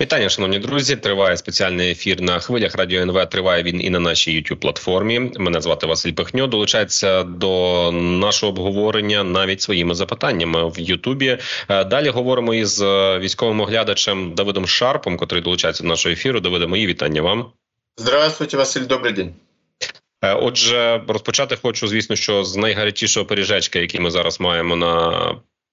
Вітання, шановні друзі. Триває спеціальний ефір на хвилях радіо НВ. Триває він і на нашій youtube платформі. Мене звати Василь Пихньо. Долучається до нашого обговорення навіть своїми запитаннями в Ютубі. Е, далі говоримо із е, військовим оглядачем Давидом Шарпом, котрий долучається до нашого ефіру. Давиде, мої вітання вам. Здравствуйте, Василь. Добрий день. Е, отже, розпочати хочу, звісно, що з найгарячішого пережечка, який ми зараз маємо на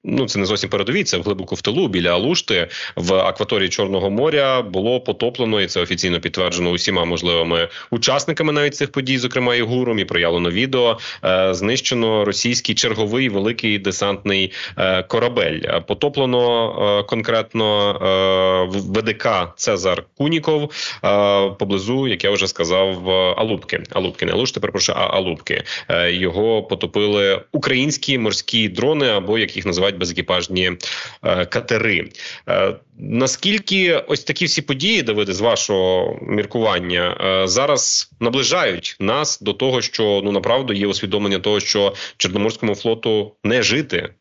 Ну, це не зовсім передовій, це глибоко в тилу біля Алушти в акваторії Чорного моря було потоплено, і це офіційно підтверджено усіма можливими учасниками навіть цих подій, зокрема і гуром, і проявлено відео. Е, знищено російський черговий великий десантний е, корабель. Потоплено е, конкретно ВДК Цезар Куніков поблизу, як я вже сказав, Алубки. Алубки не Алушти, перепрошую, а Алубки. Його потопили українські морські дрони, або як їх називають безекіпажні е, катери. Е, наскільки ось такі всі події, Давиде, з вашого міркування е, зараз наближають нас до того, що ну направду є усвідомлення того, що Чорноморському флоту не жити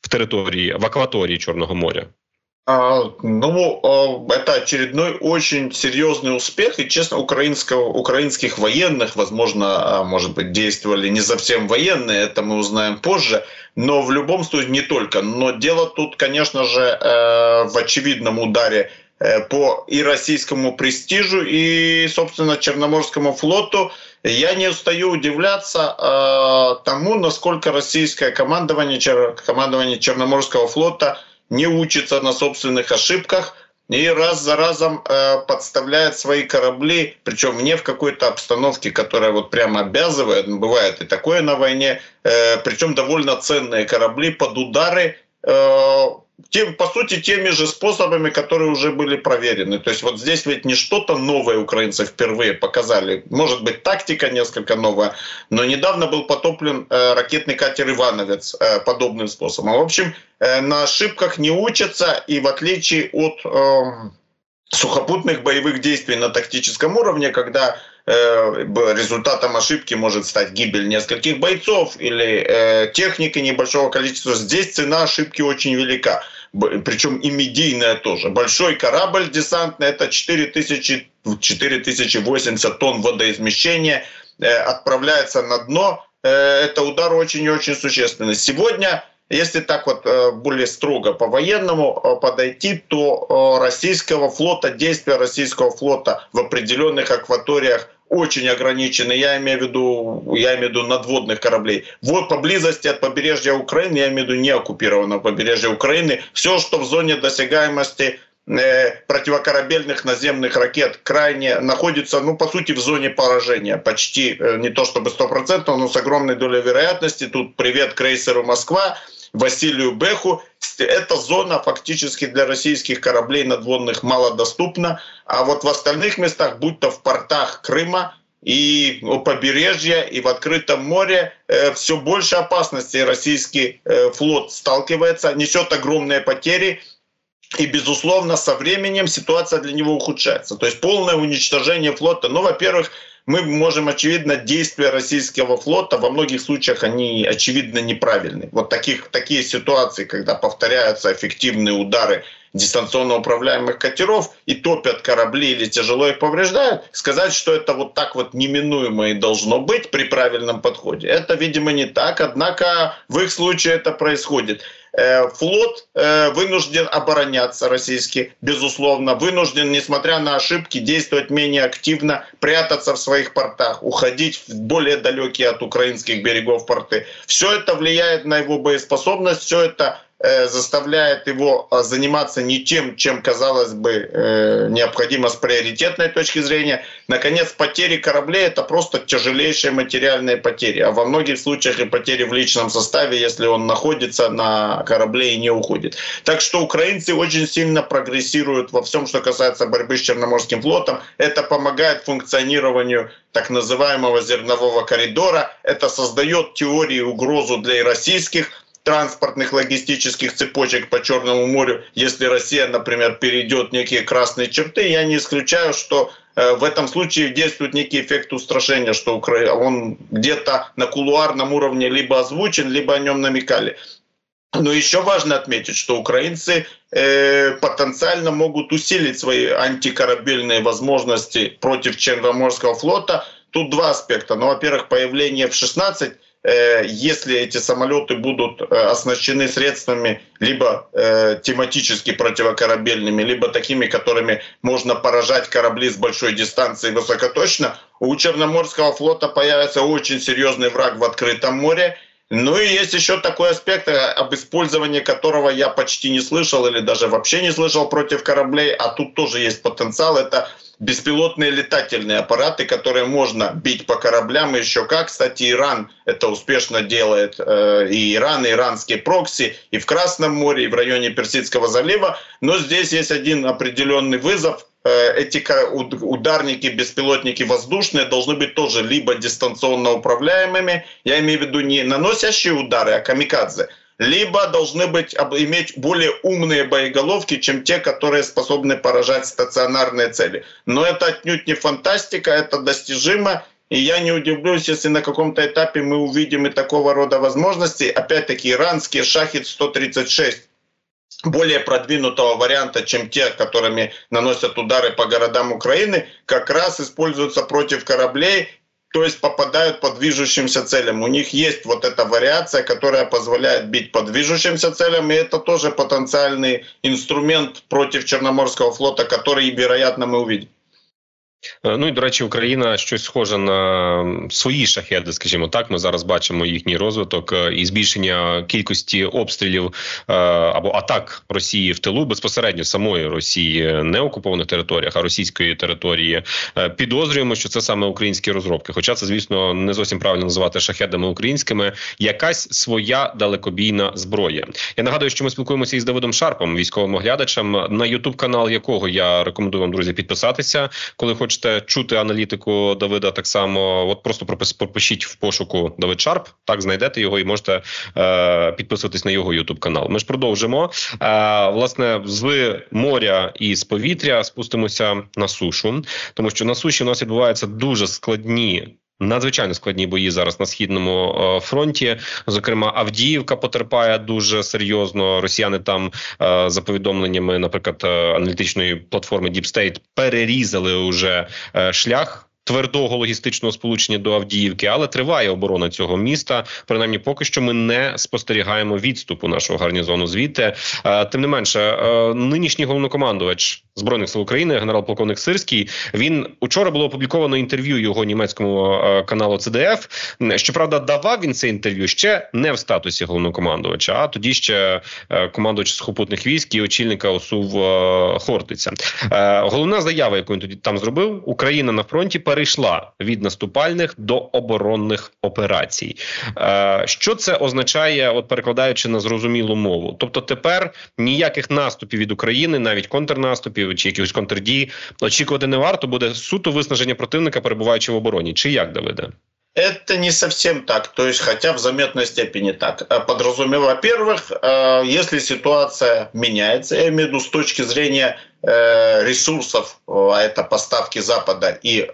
в території в акваторії Чорного моря? А, ну, а, это очередной очень серьезный успех, и, честно, украинского, украинских военных, возможно, а, может быть, действовали не совсем военные, это мы узнаем позже, но в любом случае не только. Но дело тут, конечно же, э, в очевидном ударе э, по и российскому престижу, и, собственно, Черноморскому флоту. Я не устаю удивляться э, тому, насколько российское командование, командование Черноморского флота – не учится на собственных ошибках и раз за разом э, подставляет свои корабли, причем не в какой-то обстановке, которая вот прямо обязывает, бывает и такое на войне, э, причем довольно ценные корабли под удары э, тем, по сути, теми же способами, которые уже были проверены. То есть вот здесь ведь не что-то новое украинцы впервые показали. Может быть, тактика несколько новая, но недавно был потоплен э, ракетный катер «Ивановец» э, подобным способом. В общем, э, на ошибках не учатся, и в отличие от э, сухопутных боевых действий на тактическом уровне, когда результатом ошибки может стать гибель нескольких бойцов или э, техники небольшого количества. Здесь цена ошибки очень велика, причем и медийная тоже. Большой корабль десантный это 4000, 4080 тонн водоизмещения, э, отправляется на дно. Это удар очень и очень существенный. Сегодня если так вот э, более строго по-военному э, подойти, то э, российского флота, действия российского флота в определенных акваториях очень ограничены. Я имею в виду, я имею в виду надводных кораблей. Вот поблизости от побережья Украины, я имею в виду не оккупированного побережья Украины, все, что в зоне досягаемости противокорабельных наземных ракет крайне находится, ну, по сути, в зоне поражения. Почти не то чтобы стопроцентно, но с огромной долей вероятности. Тут привет крейсеру «Москва», Василию Беху. Эта зона фактически для российских кораблей надводных малодоступна, а вот в остальных местах, будь то в портах Крыма, и у побережья, и в открытом море э, все больше опасностей российский э, флот сталкивается, несет огромные потери, и, безусловно, со временем ситуация для него ухудшается. То есть полное уничтожение флота. Ну, во-первых, мы можем, очевидно, действия российского флота, во многих случаях они, очевидно, неправильны. Вот таких, такие ситуации, когда повторяются эффективные удары дистанционно управляемых катеров и топят корабли или тяжело их повреждают, сказать, что это вот так вот неминуемо и должно быть при правильном подходе, это, видимо, не так. Однако в их случае это происходит. Э, флот э, вынужден обороняться российский, безусловно, вынужден, несмотря на ошибки, действовать менее активно, прятаться в своих портах, уходить в более далекие от украинских берегов порты. Все это влияет на его боеспособность, все это заставляет его а, заниматься не тем, чем, казалось бы, э, необходимо с приоритетной точки зрения. Наконец, потери кораблей — это просто тяжелейшие материальные потери. А во многих случаях и потери в личном составе, если он находится на корабле и не уходит. Так что украинцы очень сильно прогрессируют во всем, что касается борьбы с Черноморским флотом. Это помогает функционированию так называемого зернового коридора. Это создает теории угрозу для и российских транспортных логистических цепочек по Черному морю, если Россия, например, перейдет некие красные черты, я не исключаю, что э, в этом случае действует некий эффект устрашения, что он где-то на кулуарном уровне либо озвучен, либо о нем намекали. Но еще важно отметить, что украинцы э, потенциально могут усилить свои антикорабельные возможности против Черноморского флота. Тут два аспекта. Ну, во-первых, появление в 16 Э, если эти самолеты будут э, оснащены средствами либо э, тематически противокорабельными, либо такими, которыми можно поражать корабли с большой дистанции высокоточно, у Черноморского флота появится очень серьезный враг в открытом море. Ну и есть еще такой аспект, об использовании которого я почти не слышал или даже вообще не слышал против кораблей, а тут тоже есть потенциал. Это беспилотные летательные аппараты, которые можно бить по кораблям. еще как, кстати, Иран это успешно делает. Э, и Иран, и иранские прокси, и в Красном море, и в районе Персидского залива. Но здесь есть один определенный вызов. Э, эти ударники, беспилотники воздушные должны быть тоже либо дистанционно управляемыми, я имею в виду не наносящие удары, а камикадзе – либо должны быть, иметь более умные боеголовки, чем те, которые способны поражать стационарные цели. Но это отнюдь не фантастика, это достижимо. И я не удивлюсь, если на каком-то этапе мы увидим и такого рода возможности. Опять-таки, иранские «Шахид-136» более продвинутого варианта, чем те, которыми наносят удары по городам Украины, как раз используются против кораблей то есть попадают по движущимся целям. У них есть вот эта вариация, которая позволяет бить по движущимся целям, и это тоже потенциальный инструмент против Черноморского флота, который, вероятно, мы увидим. Е, ну і до речі, Україна щось схоже на свої шахеди, скажімо так. Ми зараз бачимо їхній розвиток е, і збільшення кількості обстрілів е, або атак Росії в тилу безпосередньо самої Росії не окупованих територіях, а російської території. Підозрюємо, що це саме українські розробки. Хоча це, звісно, не зовсім правильно називати шахедами українськими. Якась своя далекобійна зброя. Я нагадую, що ми спілкуємося із Давидом Шарпом, військовим оглядачем, на Ютуб канал якого я рекомендую вам друзі підписатися, коли хочете хочете чути аналітику Давида, так само от просто пропишіть в пошуку Давид Шарп. Так знайдете його і можете е, підписуватись на його Ютуб канал. Ми ж продовжимо. Е, власне, з моря і з повітря спустимося на сушу, тому що на суші у нас відбуваються дуже складні. Надзвичайно складні бої зараз на східному е, фронті. Зокрема, Авдіївка потерпає дуже серйозно. Росіяни там е, за повідомленнями, наприклад, е, аналітичної платформи Deep State перерізали уже шлях твердого логістичного сполучення до Авдіївки, але триває оборона цього міста. Принаймні, поки що ми не спостерігаємо відступу нашого гарнізону. Звідти тим не менше, нинішній головнокомандувач збройних сил України, генерал-полковник Сирський. Він учора було опубліковано інтерв'ю його німецькому е, каналу ЦДФ. Щоправда, давав він це інтерв'ю ще не в статусі головнокомандувача, а тоді ще командувач сухопутних військ і очільника ОСУВ Хортиця. Головна заява, яку він тоді там зробив, Україна на фронті перейшла від наступальних до оборонних операцій. Е, що це означає, от перекладаючи на зрозумілу мову? Тобто, тепер ніяких наступів від України, навіть контрнаступів чи якихось контрдій, очікувати не варто буде суто виснаження противника, перебуваючи в обороні. Чи як Давиде? Это не совсем так, то есть хотя в заметной степени так. Э, Подразумевая, во-первых, э, если ситуация меняется, я имею в виду с точки зрения э, ресурсов, а это поставки Запада и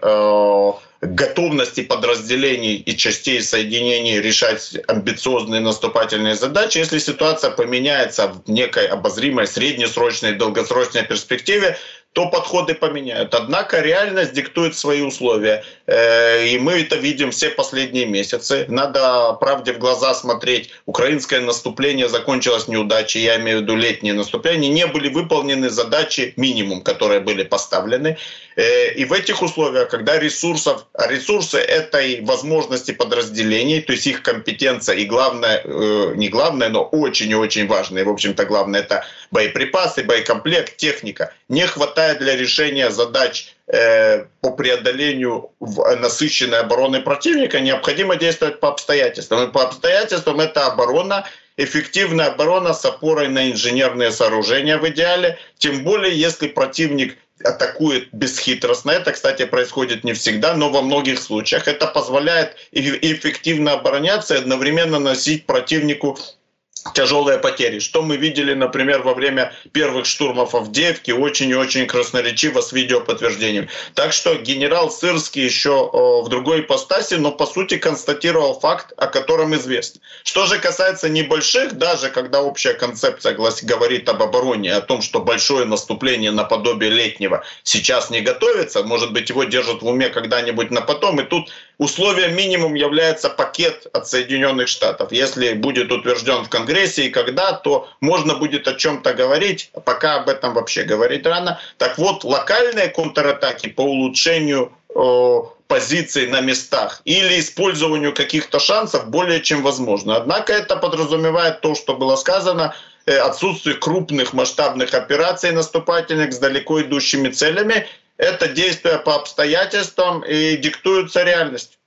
готовности подразделений и частей соединений решать амбициозные наступательные задачи, если ситуация поменяется в некой обозримой среднесрочной долгосрочной перспективе, то подходы поменяют. Однако реальность диктует свои условия. Э, и мы это видим все последние месяцы. Надо правде в глаза смотреть. Украинское наступление закончилось неудачей, я имею в виду летнее наступление. Не были выполнены задачи минимум, которые были поставлены. Э, и в этих условиях, когда ресурсов, ресурсы этой возможности подразделений, то есть их компетенция и главное, э, не главное, но очень и очень важное, в общем-то главное, это боеприпасы, боекомплект, техника, не хватает для решения задач э, по преодолению насыщенной обороны противника, необходимо действовать по обстоятельствам. И по обстоятельствам это оборона эффективная оборона с опорой на инженерные сооружения в идеале, тем более если противник атакует бесхитростно. Это, кстати, происходит не всегда, но во многих случаях. Это позволяет эффективно обороняться и одновременно носить противнику тяжелые потери. Что мы видели, например, во время первых штурмов Авдеевки, очень и очень красноречиво с видеоподтверждением. Так что генерал Сырский еще в другой ипостаси, но по сути констатировал факт, о котором известно. Что же касается небольших, даже когда общая концепция говорит об обороне, о том, что большое наступление наподобие летнего сейчас не готовится, может быть, его держат в уме когда-нибудь на потом, и тут условием минимум является пакет от Соединенных Штатов. Если будет утвержден в Конгрессе и когда, то можно будет о чем-то говорить, а пока об этом вообще говорить рано. Так вот, локальные контратаки по улучшению э, позиций на местах или использованию каких-то шансов более чем возможно. Однако это подразумевает то, что было сказано, э, отсутствие крупных масштабных операций наступательных с далеко идущими целями это действия по обстоятельствам и диктуются реальностью.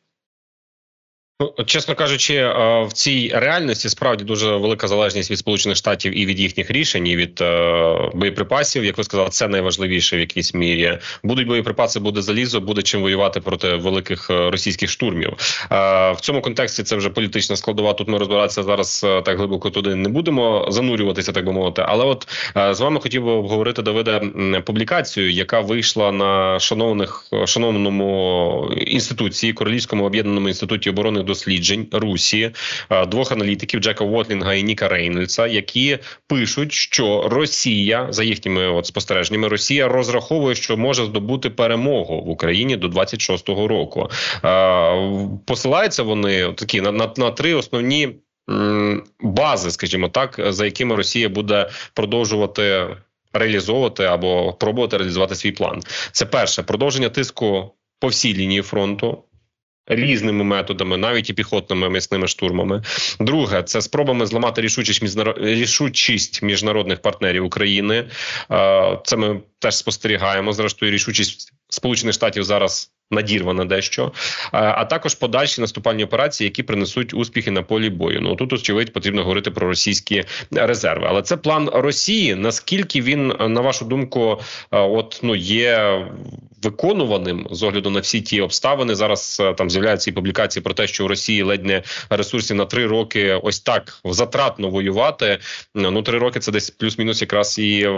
Ну, чесно кажучи, е, в цій реальності справді дуже велика залежність від сполучених штатів і від їхніх рішень, і від е, боєприпасів. Як ви сказали, це найважливіше в якійсь мірі. Будуть боєприпаси, буде залізо, буде чим воювати проти великих е, російських штурмів. В цьому контексті це вже політична складова. Тут ми розбиратися зараз так глибоко туди не будемо занурюватися, так би мовити. Але от з вами хотів би обговорити Давиде публікацію, яка вийшла на шановних шановному інституції Королівському об'єднаному інституті оборони досліджень Русі е, двох аналітиків Джека Вотлінга і Ніка Рейнольдса, які пишуть, що Росія за їхніми от спостереженнями Росія розраховує, що може здобути перемогу в Україні до 26-го року. Е, посилаються вони такі на, на, на три основні. Бази, скажімо так, за якими Росія буде продовжувати реалізовувати або пробувати реалізувати свій план. Це перше продовження тиску по всій лінії фронту різними методами, навіть і піхотними м'ясними штурмами. Друге, це спробами зламати рішучість рішучість міжнародних партнерів України. Це ми теж спостерігаємо. Зрештою, рішучість Сполучених Штатів зараз надірвана дещо, а також подальші наступальні операції, які принесуть успіхи на полі бою. Ну тут очевидь потрібно говорити про російські резерви. Але це план Росії. Наскільки він на вашу думку, от ну є виконуваним з огляду на всі ті обставини. Зараз е, там з'являються і публікації про те, що у Росії ледь не ресурсів на три роки ось так затратно воювати. Ну три роки це десь плюс-мінус якраз і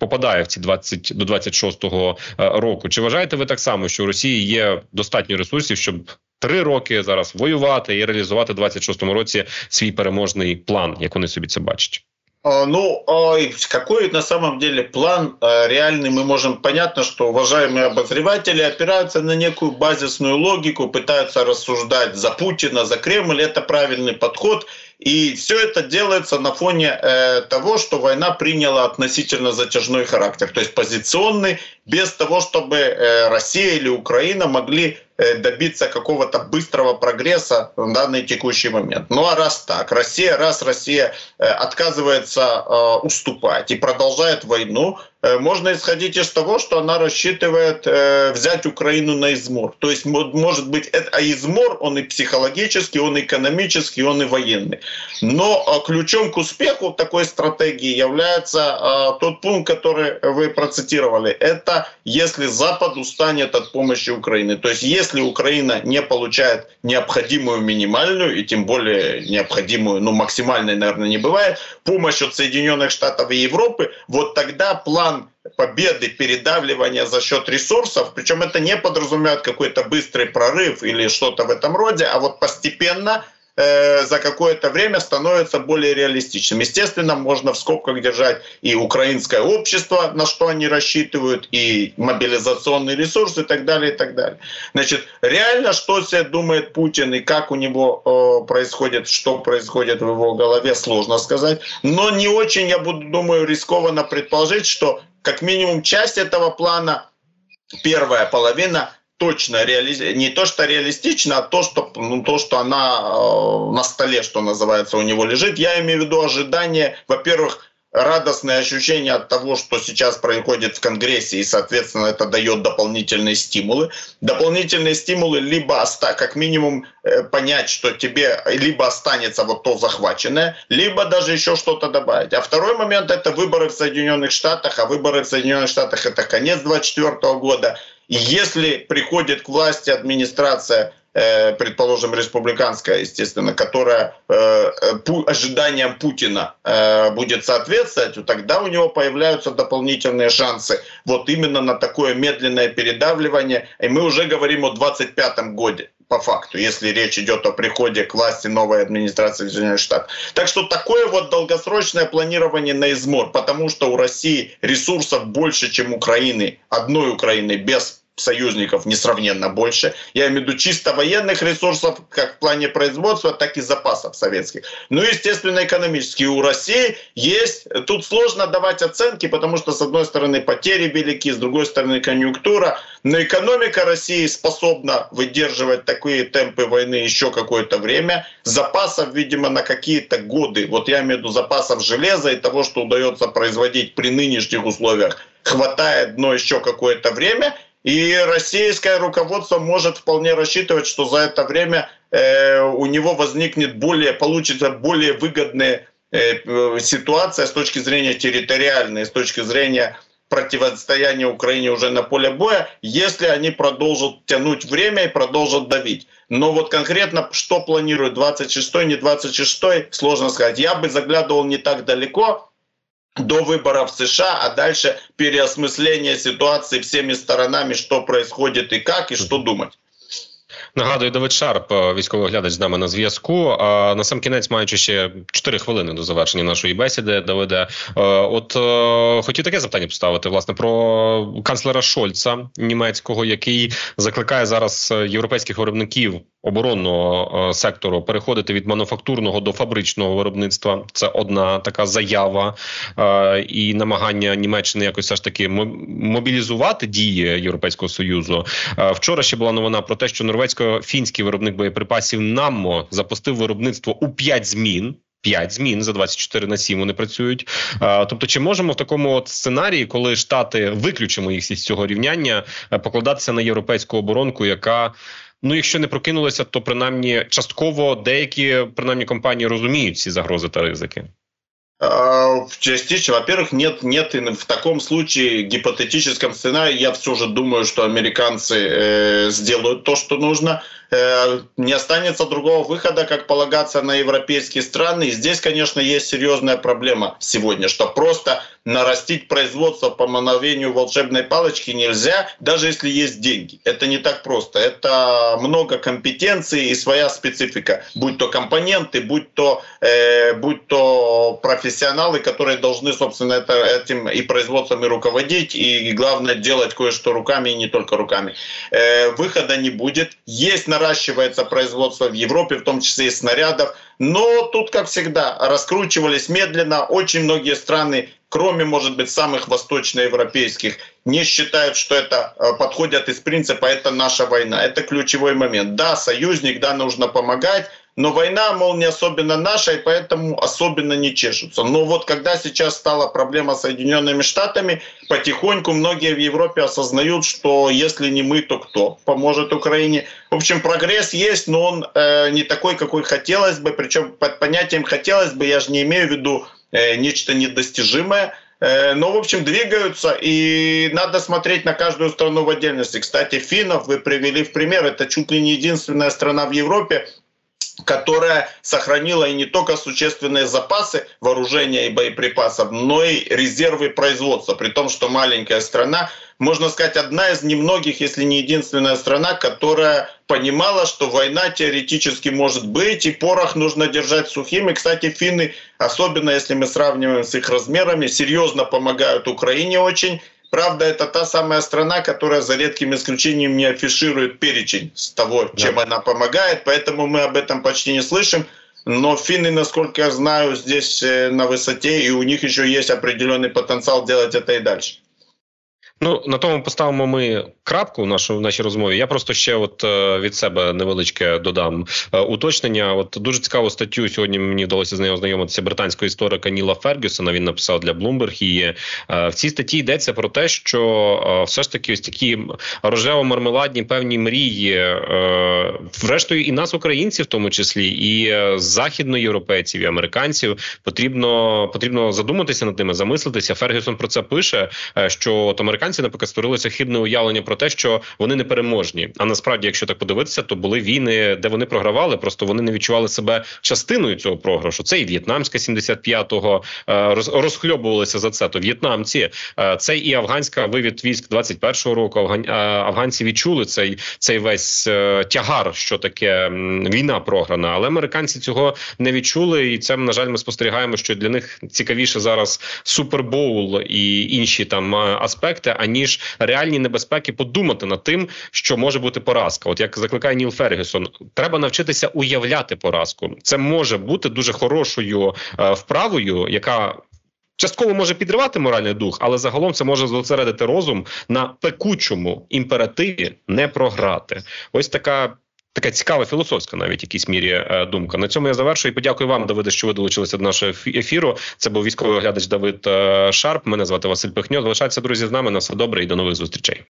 попадає в ці 20 до 26-го е, року. Чи вважаєте ви так само, що у Росії є достатньо ресурсів, щоб Три роки зараз воювати і реалізувати в 26-му році свій переможний план, як вони собі це бачать. А, ну, а какой на самом деле план а, реальный мы можем... Понятно, что уважаемые обозреватели опираются на некую базисную логику, пытаются рассуждать за Путина, за Кремль. Это правильный подход. И все это делается на фоне э, того, что война приняла относительно затяжной характер, то есть позиционный, без того, чтобы э, Россия или Украина могли э, добиться какого-то быстрого прогресса в данный текущий момент. Ну а раз так, Россия, раз Россия э, отказывается уступать и продолжает войну, можно исходить из того, что она рассчитывает взять Украину на измор. То есть, может быть, а измор, он и психологический, он и экономический, он и военный. Но ключом к успеху такой стратегии является тот пункт, который вы процитировали. Это если Запад устанет от помощи Украины. То есть, если Украина не получает необходимую минимальную, и тем более необходимую, ну, максимальной, наверное, не бывает, помощь от Соединенных Штатов и Европы, вот тогда план победы, передавливания за счет ресурсов, причем это не подразумевает какой-то быстрый прорыв или что-то в этом роде, а вот постепенно э, за какое-то время становится более реалистичным. Естественно, можно в скобках держать и украинское общество, на что они рассчитывают, и мобилизационный ресурс и так далее, и так далее. Значит, реально, что себе думает Путин и как у него э, происходит, что происходит в его голове, сложно сказать. Но не очень, я буду, думаю, рискованно предположить, что как минимум часть этого плана, первая половина, точно реали... не то, что реалистично, а то, что, ну, то, что она э, на столе, что называется, у него лежит. Я имею в виду ожидание, во-первых, радостное ощущение от того, что сейчас происходит в Конгрессе, и, соответственно, это дает дополнительные стимулы. Дополнительные стимулы либо как минимум э, понять, что тебе либо останется вот то захваченное, либо даже еще что-то добавить. А второй момент — это выборы в Соединенных Штатах, а выборы в Соединенных Штатах — это конец 2024 года. Если приходит к власти администрация э, предположим, республиканская, естественно, которая э, ожиданиям Путина будет соответствовать, тогда у него появляются дополнительные шансы вот именно на такое медленное передавливание. И мы уже говорим о 25 годе по факту, если речь идет о приходе к власти новой администрации Соединенных Штатов. Так что такое вот долгосрочное планирование на измор, потому что у России ресурсов больше, чем Украины, одной Украины без союзников несравненно больше. Я имею в виду чисто военных ресурсов, как в плане производства, так и запасов советских. Ну и, естественно, экономические. У России есть... Тут сложно давать оценки, потому что, с одной стороны, потери велики, с другой стороны, конъюнктура. Но экономика России способна выдерживать такие темпы войны еще какое-то время. Запасов, видимо, на какие-то годы. Вот я имею в виду запасов железа и того, что удается производить при нынешних условиях, хватает, но еще какое-то время – и российское руководство может вполне рассчитывать, что за это время э, у него возникнет более, получится более выгодная э, ситуация с точки зрения территориальной, с точки зрения противостояния Украине уже на поле боя, если они продолжат тянуть время и продолжат давить. Но вот конкретно, что планируют 26-й, не 26-й, сложно сказать. Я бы заглядывал не так далеко, до выборов в США, а дальше переосмысление ситуации всеми сторонами, что происходит и как, и что думать. Нагадую, Давид Шарп, військовий глядач з нами на зв'язку. А на сам кінець, маючи ще 4 хвилини до завершення нашої бесіди, Давиде, от хотів таке запитання поставити власне про канцлера Шольца німецького, який закликає зараз європейських виробників оборонного сектору переходити від мануфактурного до фабричного виробництва. Це одна така заява і намагання Німеччини якось все ж таки мобілізувати дії Європейського союзу. Вчора ще була новина про те, що норвезько-фінський виробник боєприпасів НАММО запустив виробництво у 5 змін. 5 змін за 24 на 7 вони працюють. Тобто, чи можемо в такому от сценарії, коли штати виключимо їх з цього рівняння, покладатися на європейську оборонку, яка Ну, якщо не прокинулися, то принаймні частково деякі принаймні компанії розуміють ці загрози та ризики. Частично, во-первых, нет, нет в таком случае гипотетическом сценарии я все же думаю, что американцы э, сделают то, что нужно. Э, не останется другого выхода, как полагаться на европейские страны. И здесь, конечно, есть серьезная проблема сегодня, что просто нарастить производство по мановению волшебной палочки нельзя, даже если есть деньги. Это не так просто. Это много компетенций и своя специфика. Будь то компоненты, будь то, э, будь то профессионалы, которые должны, собственно, это, этим и производством и руководить, и, и главное делать кое-что руками, и не только руками. Э, выхода не будет. Есть наращивается производство в Европе, в том числе и снарядов. Но тут, как всегда, раскручивались медленно. Очень многие страны, кроме, может быть, самых восточноевропейских, не считают, что это э, подходят из принципа «это наша война». Это ключевой момент. Да, союзник, да, нужно помогать, но война, мол, не особенно наша, и поэтому особенно не чешутся. Но вот когда сейчас стала проблема с Соединенными Штатами, потихоньку многие в Европе осознают, что если не мы, то кто поможет Украине. В общем, прогресс есть, но он э, не такой, какой хотелось бы. Причем под понятием «хотелось бы» я же не имею в виду э, нечто недостижимое, э, но, в общем, двигаются, и надо смотреть на каждую страну в отдельности. Кстати, финнов вы привели в пример. Это чуть ли не единственная страна в Европе, которая сохранила и не только существенные запасы вооружения и боеприпасов, но и резервы производства, при том, что маленькая страна, можно сказать, одна из немногих, если не единственная страна, которая понимала, что война теоретически может быть, и порох нужно держать сухим. И, кстати, финны, особенно если мы сравниваем с их размерами, серьезно помогают Украине очень, Правда, это та самая страна, которая за редким исключением не афиширует перечень с того, чем да. она помогает, поэтому мы об этом почти не слышим. Но финны, насколько я знаю, здесь э, на высоте, и у них еще есть определенный потенциал делать это и дальше. Ну на тому поставимо ми крапку в нашу в нашій розмові. Я просто ще, от е, від себе невеличке додам е, уточнення. От дуже цікаву статтю сьогодні. Мені вдалося з нею ознайомитися британського історика Ніла Фергюсона. Він написав для Bloomberg і е, в цій статті йдеться про те, що все ж таки ось такі рожево-мармеладні певні мрії, врештою, і нас, українців, в тому числі, і західноєвропейців, і американців, потрібно потрібно задуматися над ними, замислитися. Фергюсон про це пише, що от американці американці наприклад створилося хибне уявлення про те, що вони не переможні. А насправді, якщо так подивитися, то були війни, де вони програвали. Просто вони не відчували себе частиною цього програшу. Це і В'єтнамська 75-го е, розхльобувалися за це. То в'єтнамці е, це і афганська вивід військ 21-го року. Афган, афганці відчули цей цей весь тягар, що таке війна програна, але американці цього не відчули, і це на жаль, ми спостерігаємо, що для них цікавіше зараз супербоул і інші там аспекти, аніж реальні небезпеки подумати над тим, що може бути поразка. От як закликає Ніл Фергюсон, треба навчитися уявляти поразку. Це може бути дуже хорошою е, вправою, яка. Частково може підривати моральний дух, але загалом це може зосередити розум на пекучому імперативі не програти. Ось така така цікава філософська, навіть якійсь мірі е, думка. На цьому я завершую. і Подякую вам, Давиде, що ви долучилися до нашого ефіру. Це був військовий оглядач Давид е, Шарп. Мене звати Василь Пихньо. Залишайтеся друзі з нами. На все добре і до нових зустрічей.